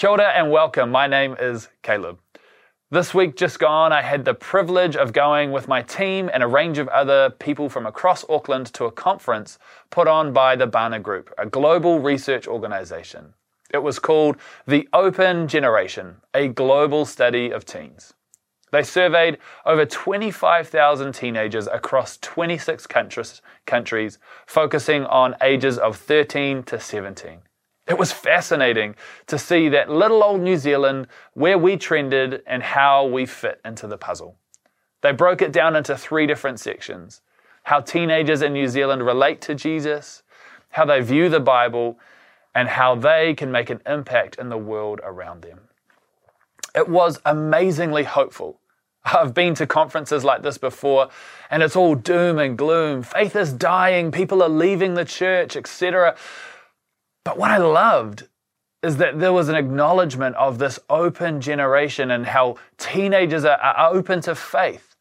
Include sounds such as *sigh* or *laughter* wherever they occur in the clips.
Kia ora and welcome. My name is Caleb. This week just gone, I had the privilege of going with my team and a range of other people from across Auckland to a conference put on by the Barna Group, a global research organization. It was called The Open Generation, a global study of teens. They surveyed over 25,000 teenagers across 26 countries, countries, focusing on ages of 13 to 17. It was fascinating to see that little old New Zealand, where we trended and how we fit into the puzzle. They broke it down into three different sections how teenagers in New Zealand relate to Jesus, how they view the Bible, and how they can make an impact in the world around them. It was amazingly hopeful. I've been to conferences like this before, and it's all doom and gloom. Faith is dying, people are leaving the church, etc. But what I loved is that there was an acknowledgement of this open generation and how teenagers are, are open to faith.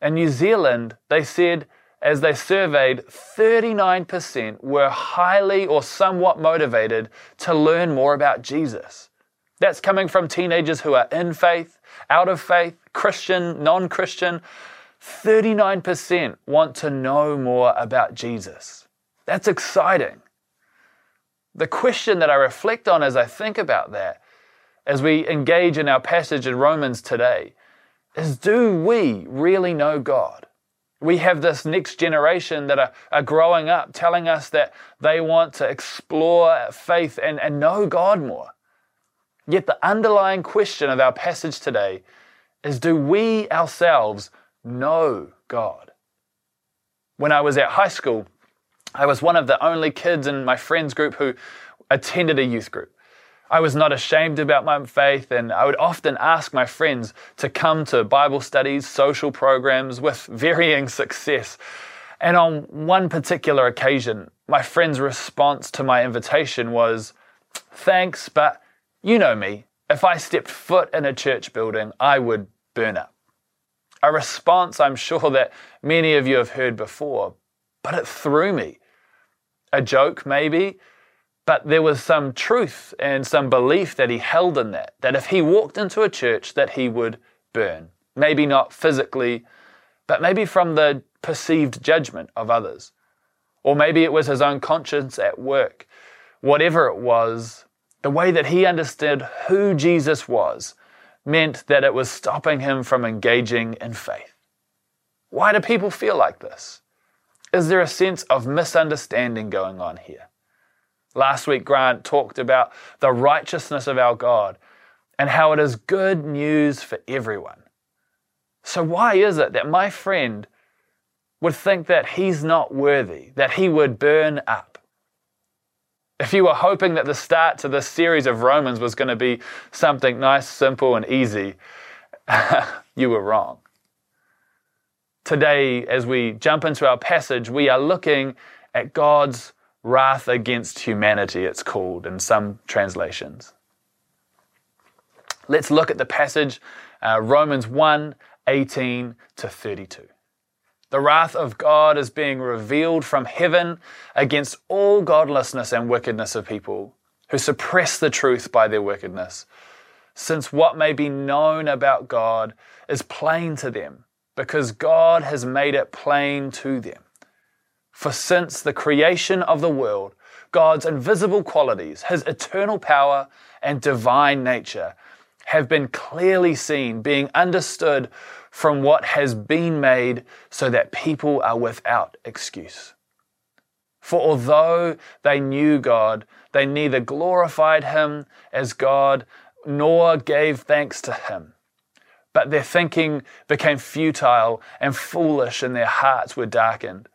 In New Zealand, they said, as they surveyed, 39% were highly or somewhat motivated to learn more about Jesus. That's coming from teenagers who are in faith, out of faith, Christian, non Christian. 39% want to know more about Jesus. That's exciting the question that I reflect on as I think about that, as we engage in our passage in Romans today, is do we really know God? We have this next generation that are, are growing up telling us that they want to explore faith and, and know God more. Yet the underlying question of our passage today is do we ourselves know God? When I was at high school, I was one of the only kids in my friends group who attended a youth group. I was not ashamed about my faith, and I would often ask my friends to come to Bible studies, social programs with *laughs* varying success. And on one particular occasion, my friend's response to my invitation was, Thanks, but you know me. If I stepped foot in a church building, I would burn up. A response I'm sure that many of you have heard before, but it threw me a joke, maybe, but there was some truth and some belief that he held in that, that if he walked into a church, that he would burn. Maybe not physically, but maybe from the perceived judgment of others. Or maybe it was his own conscience at work. Whatever it was, the way that he understood who Jesus was meant that it was stopping him from engaging in faith. Why do people feel like this? Is there a sense of misunderstanding going on here? Last week, Grant talked about the righteousness of our God and how it is good news for everyone. So, why is it that my friend would think that he's not worthy, that he would burn up? If you were hoping that the start to this series of Romans was going to be something nice, simple, and easy, *laughs* you were wrong. Today, as we jump into our passage, we are looking at God's wrath against humanity, it's called in some translations. Let's look at the passage, uh, Romans 1 18 to 32. The wrath of God is being revealed from heaven against all godlessness and wickedness of people who suppress the truth by their wickedness, since what may be known about God is plain to them because God has made it plain to them. For since the creation of the world, God's invisible qualities, his eternal power and divine nature, have been clearly seen, being understood from what has been made, so that people are without excuse. For although they knew God, they neither glorified him as God nor gave thanks to him but their thinking became futile and foolish, and their hearts were darkened.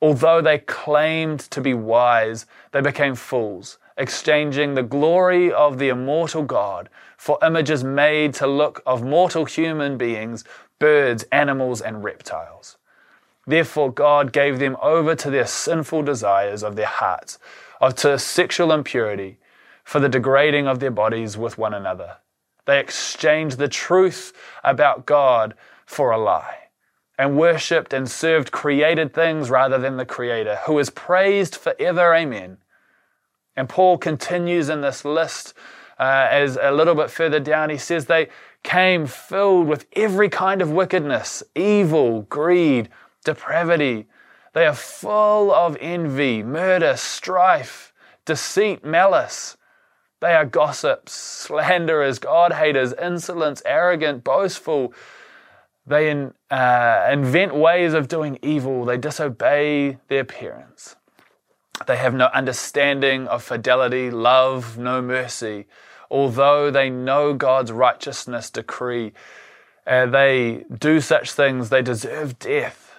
Although they claimed to be wise, they became fools exchanging the glory of the immortal God for images made to look of mortal human beings, birds, animals, and reptiles. Therefore, God gave them over to their sinful desires of their hearts, of to sexual impurity, for the degrading of their bodies with one another. They exchanged the truth about God for a lie and worshipped and served created things rather than the Creator, who is praised forever. Amen. And Paul continues in this list uh, as a little bit further down, he says they came filled with every kind of wickedness, evil, greed, depravity. They are full of envy, murder, strife, deceit, malice. They are gossips, slanderers, God haters, insolent, arrogant, boastful. They in, uh, invent ways of doing evil. They disobey their parents. They have no understanding of fidelity, love, no mercy. Although they know God's righteousness decree, uh, they do such things, they deserve death.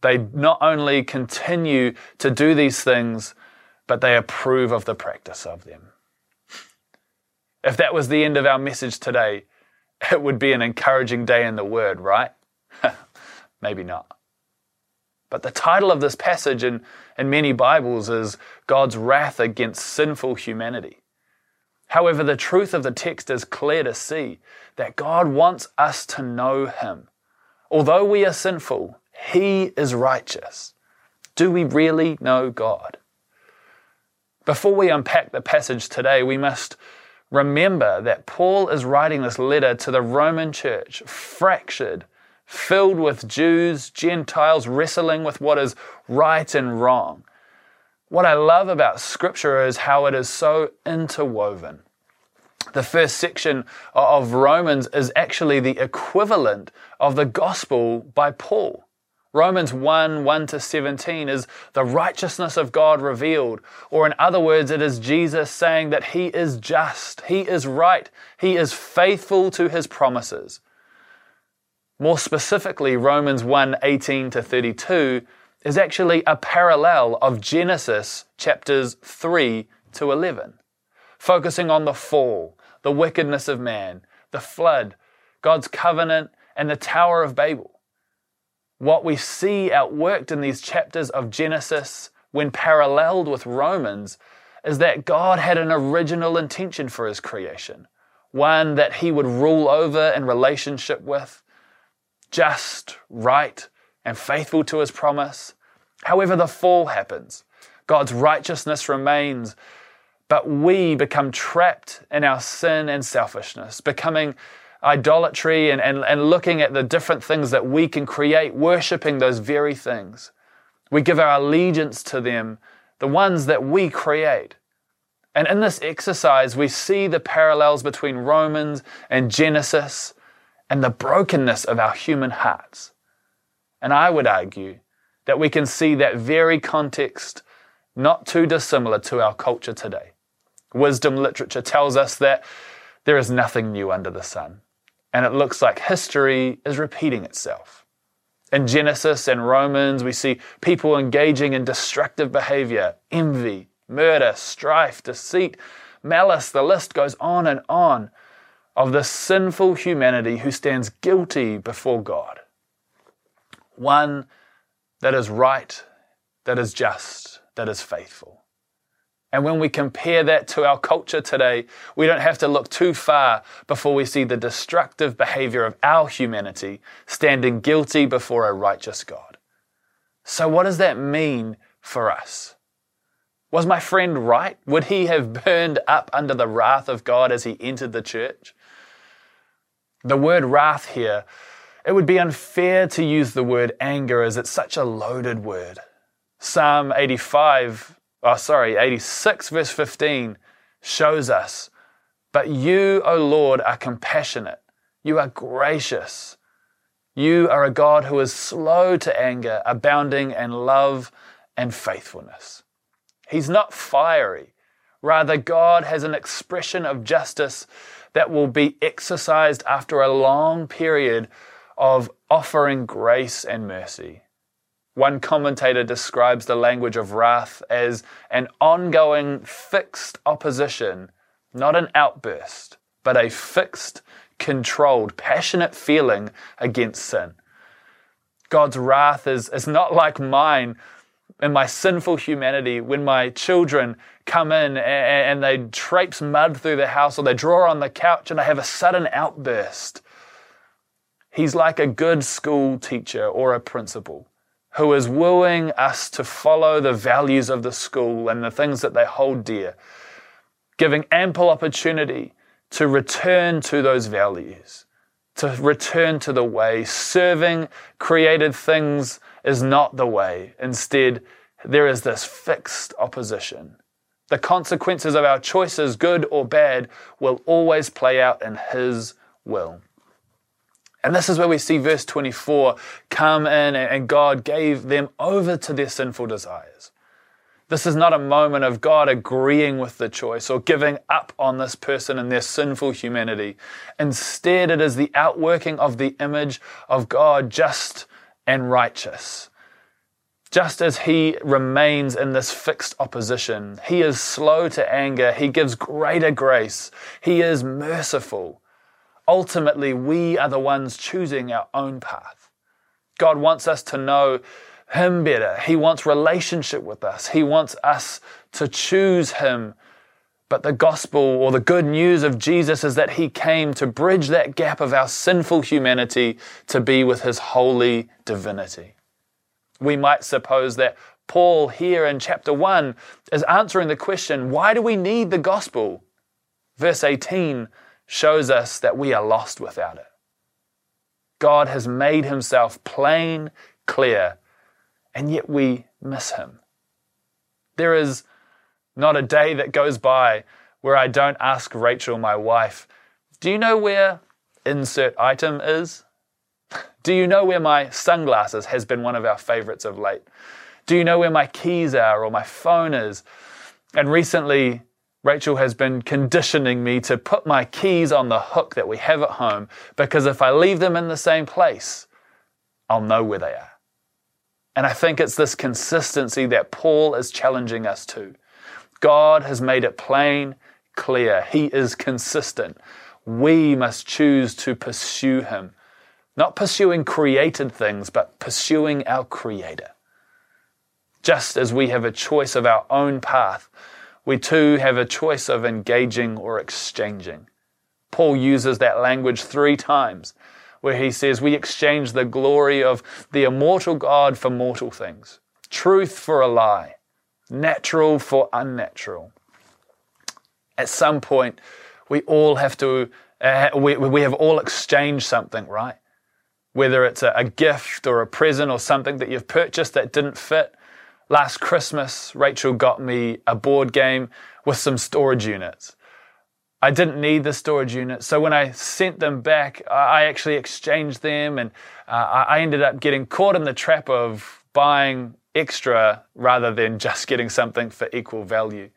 They not only continue to do these things, but they approve of the practice of them. If that was the end of our message today, it would be an encouraging day in the Word, right? *laughs* Maybe not. But the title of this passage in, in many Bibles is God's wrath against sinful humanity. However, the truth of the text is clear to see that God wants us to know Him. Although we are sinful, He is righteous. Do we really know God? Before we unpack the passage today, we must remember that Paul is writing this letter to the Roman church, fractured, filled with Jews, Gentiles wrestling with what is right and wrong. What I love about Scripture is how it is so interwoven. The first section of Romans is actually the equivalent of the gospel by Paul. Romans 1 1 to 17 is the righteousness of God revealed. Or, in other words, it is Jesus saying that He is just, He is right, He is faithful to His promises. More specifically, Romans 1 18 to 32 is actually a parallel of Genesis chapters 3 to 11, focusing on the fall, the wickedness of man, the flood, God's covenant, and the Tower of Babel. What we see outworked in these chapters of Genesis, when paralleled with Romans, is that God had an original intention for his creation, one that he would rule over in relationship with, just, right, and faithful to his promise. However, the fall happens. God's righteousness remains, but we become trapped in our sin and selfishness, becoming idolatry and, and, and looking at the different things that we can create, worshiping those very things. We give our allegiance to them, the ones that we create. And in this exercise, we see the parallels between Romans and Genesis and the brokenness of our human hearts. And I would argue that we can see that very context not too dissimilar to our culture today. Wisdom literature tells us that there is nothing new under the sun and it looks like history is repeating itself. In Genesis and Romans, we see people engaging in destructive behavior, envy, murder, strife, deceit, malice. The list goes on and on of the sinful humanity who stands guilty before God. One that is right, that is just, that is faithful. And when we compare that to our culture today, we don't have to look too far before we see the destructive behavior of our humanity standing guilty before a righteous God. So, what does that mean for us? Was my friend right? Would he have burned up under the wrath of God as he entered the church? The word wrath here, it would be unfair to use the word anger as it's such a loaded word. Psalm 85 oh, sorry, 86, verse 15 shows us, But you, O Lord, are compassionate. You are gracious. You are a God who is slow to anger, abounding in love and faithfulness. He's not fiery. Rather, God has an expression of justice that will be exercised after a long period of offering grace and mercy. One commentator describes the language of wrath as an ongoing, fixed opposition, not an outburst, but a fixed, controlled, passionate feeling against sin. God's wrath is, is not like mine in my sinful humanity when my children come in and, and they traipse mud through the house or they draw on the couch and I have a sudden outburst. He's like a good school teacher or a principal who is wooing us to follow the values of the school and the things that they hold dear, giving ample opportunity to return to those values, to return to the way. Serving created things is not the way. Instead, there is this fixed opposition. The consequences of our choices, good or bad, will always play out in His will. And this is where we see verse 24 come in and God gave them over to their sinful desires. This is not a moment of God agreeing with the choice or giving up on this person and their sinful humanity. Instead, it is the outworking of the image of God just and righteous. Just as he remains in this fixed opposition, he is slow to anger, he gives greater grace, he is merciful ultimately we are the ones choosing our own path. God wants us to know Him better. He wants relationship with us. He wants us to choose Him. But the gospel or the good news of Jesus is that He came to bridge that gap of our sinful humanity to be with His holy divinity. We might suppose that Paul here in chapter 1 is answering the question why do we need the gospel? Verse 18 shows us that we are lost without it. God has made himself plain, clear, and yet we miss him. There is not a day that goes by where I don't ask Rachel, my wife, Do you know where insert item is? *laughs* Do you know where my sunglasses has been one of our favorites of late? Do you know where my keys are or my phone is? And recently, Rachel has been conditioning me to put my keys on the hook that we have at home because if I leave them in the same place, I'll know where they are. And I think it's this consistency that Paul is challenging us to. God has made it plain, clear. He is consistent. We must choose to pursue Him. Not pursuing created things, but pursuing our Creator. Just as we have a choice of our own path, we too have a choice of engaging or exchanging. Paul uses that language three times where he says, We exchange the glory of the immortal God for mortal things, truth for a lie, natural for unnatural. At some point, we all have to, uh, we, we have all exchanged something, right? Whether it's a, a gift or a present or something that you've purchased that didn't fit, Last Christmas, Rachel got me a board game with some storage units. I didn't need the storage units, so when I sent them back, I actually exchanged them, and uh, I ended up getting caught in the trap of buying extra rather than *laughs* just getting something for equal value.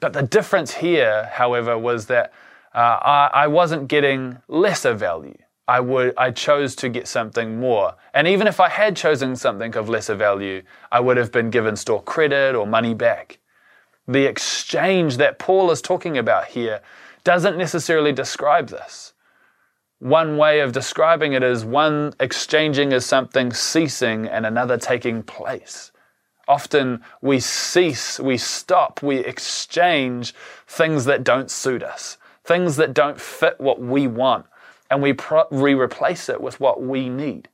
But the difference here, however, was that uh, I, I wasn't getting lesser value. I would I chose to get something more. And even if I had chosen something of lesser value, I would have been given store credit or money back. The exchange that Paul is talking about here doesn't necessarily describe this. One way of describing it is one exchanging as something ceasing and another taking place. Often we cease, we stop, we exchange things that don't suit us, things that don't fit what we want, and we, pro- we replace it with what we need.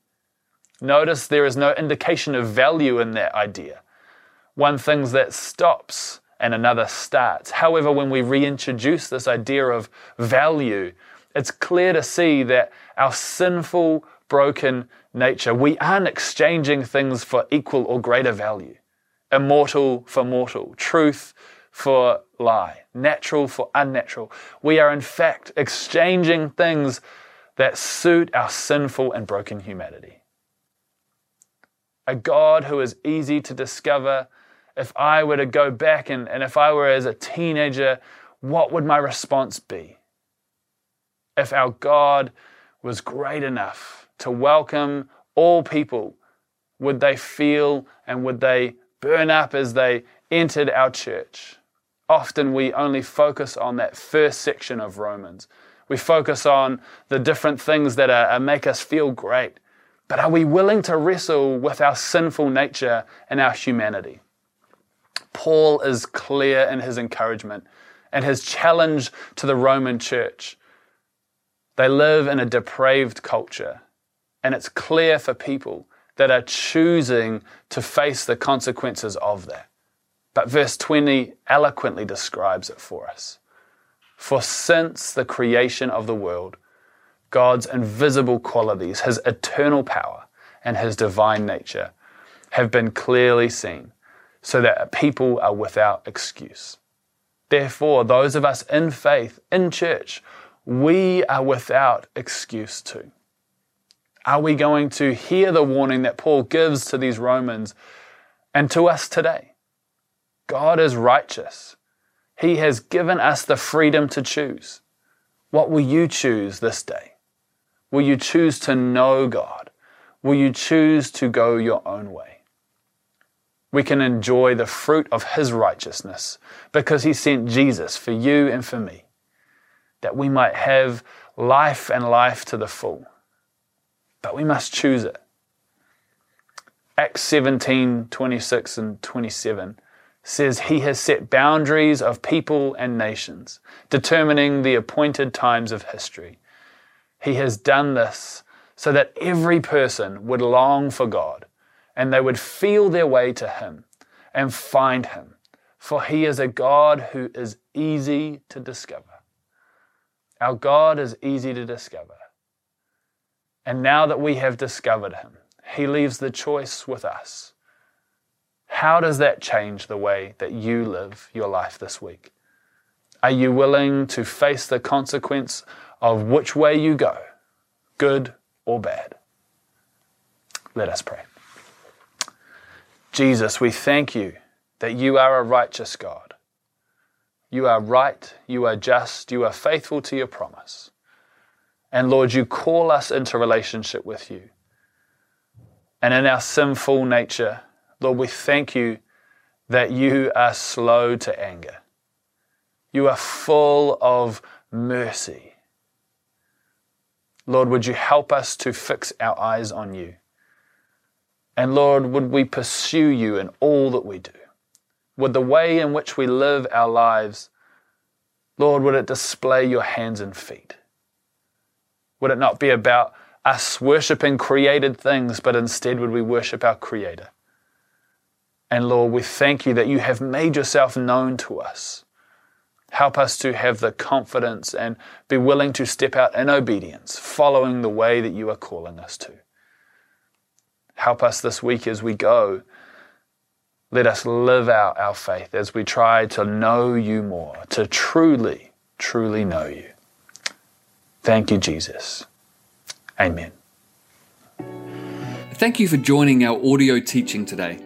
Notice there is no indication of value in that idea. One thing that stops and another starts. However, when we reintroduce this idea of value, it's clear to see that our sinful, broken nature, we aren't exchanging things for equal or greater value. Immortal for mortal, truth for lie, natural for unnatural. We are in fact exchanging things that suit our sinful and broken humanity. A God who is easy to discover. If I were to go back and, and if I were as a teenager, what would my response be? If our God was great enough to welcome all people would they feel and would they burn up as they entered our church? Often we only focus on that first section of Romans. We focus on the different things that are, make us feel great. But are we willing to wrestle with our sinful nature and our humanity? Paul is clear in his encouragement and his challenge to the Roman church. They live in a depraved culture, and it's clear for people that are choosing to face the consequences of that. But verse 20 eloquently describes it for us. For since the creation of the world, God's invisible qualities, his eternal power, and his divine nature have been clearly seen, so that people are without excuse. Therefore, those of us in faith, in church, we are without excuse too. Are we going to hear the warning that Paul gives to these Romans and to us today? God is righteous. He has given us the freedom to choose. What will you choose this day? Will you choose to know God? Will you choose to go your own way? We can enjoy the fruit of His righteousness because He sent Jesus for you and for me, that we might have life and life to the full but we must choose it. Acts 17 26 and 27 says, He has set boundaries of people and nations, determining the appointed times of history. He has done this so that every person would long for God and they would feel their way to Him and find Him, for He is a God who is easy to discover. Our God is easy to discover. And now that we have discovered him, he leaves the choice with us. How does that change the way that you live your life this week? Are you willing to face the consequence of which way you go, good or bad? Let us pray. Jesus, we thank you that you are a righteous God. You are right, you are just, you are faithful to your promise. And Lord, you call us into relationship with you. And in our sinful nature, Lord, we thank you that you are slow to anger. You are full of mercy. Lord, would you help us to fix our eyes on you? And Lord, would we pursue you in all that we do? Would the way in which we live our lives, Lord, would it display your hands and feet? Would it not be about us worshiping created things, but instead would we worship our Creator? And Lord, we thank you that you have made yourself known to us. Help us to have the confidence and be willing to step out in obedience, following the way that you are calling us to. Help us this week as we go. Let us live out our faith as we try to know you more, to truly, truly know you. Thank you, Jesus. Amen. Thank you for joining our audio teaching today.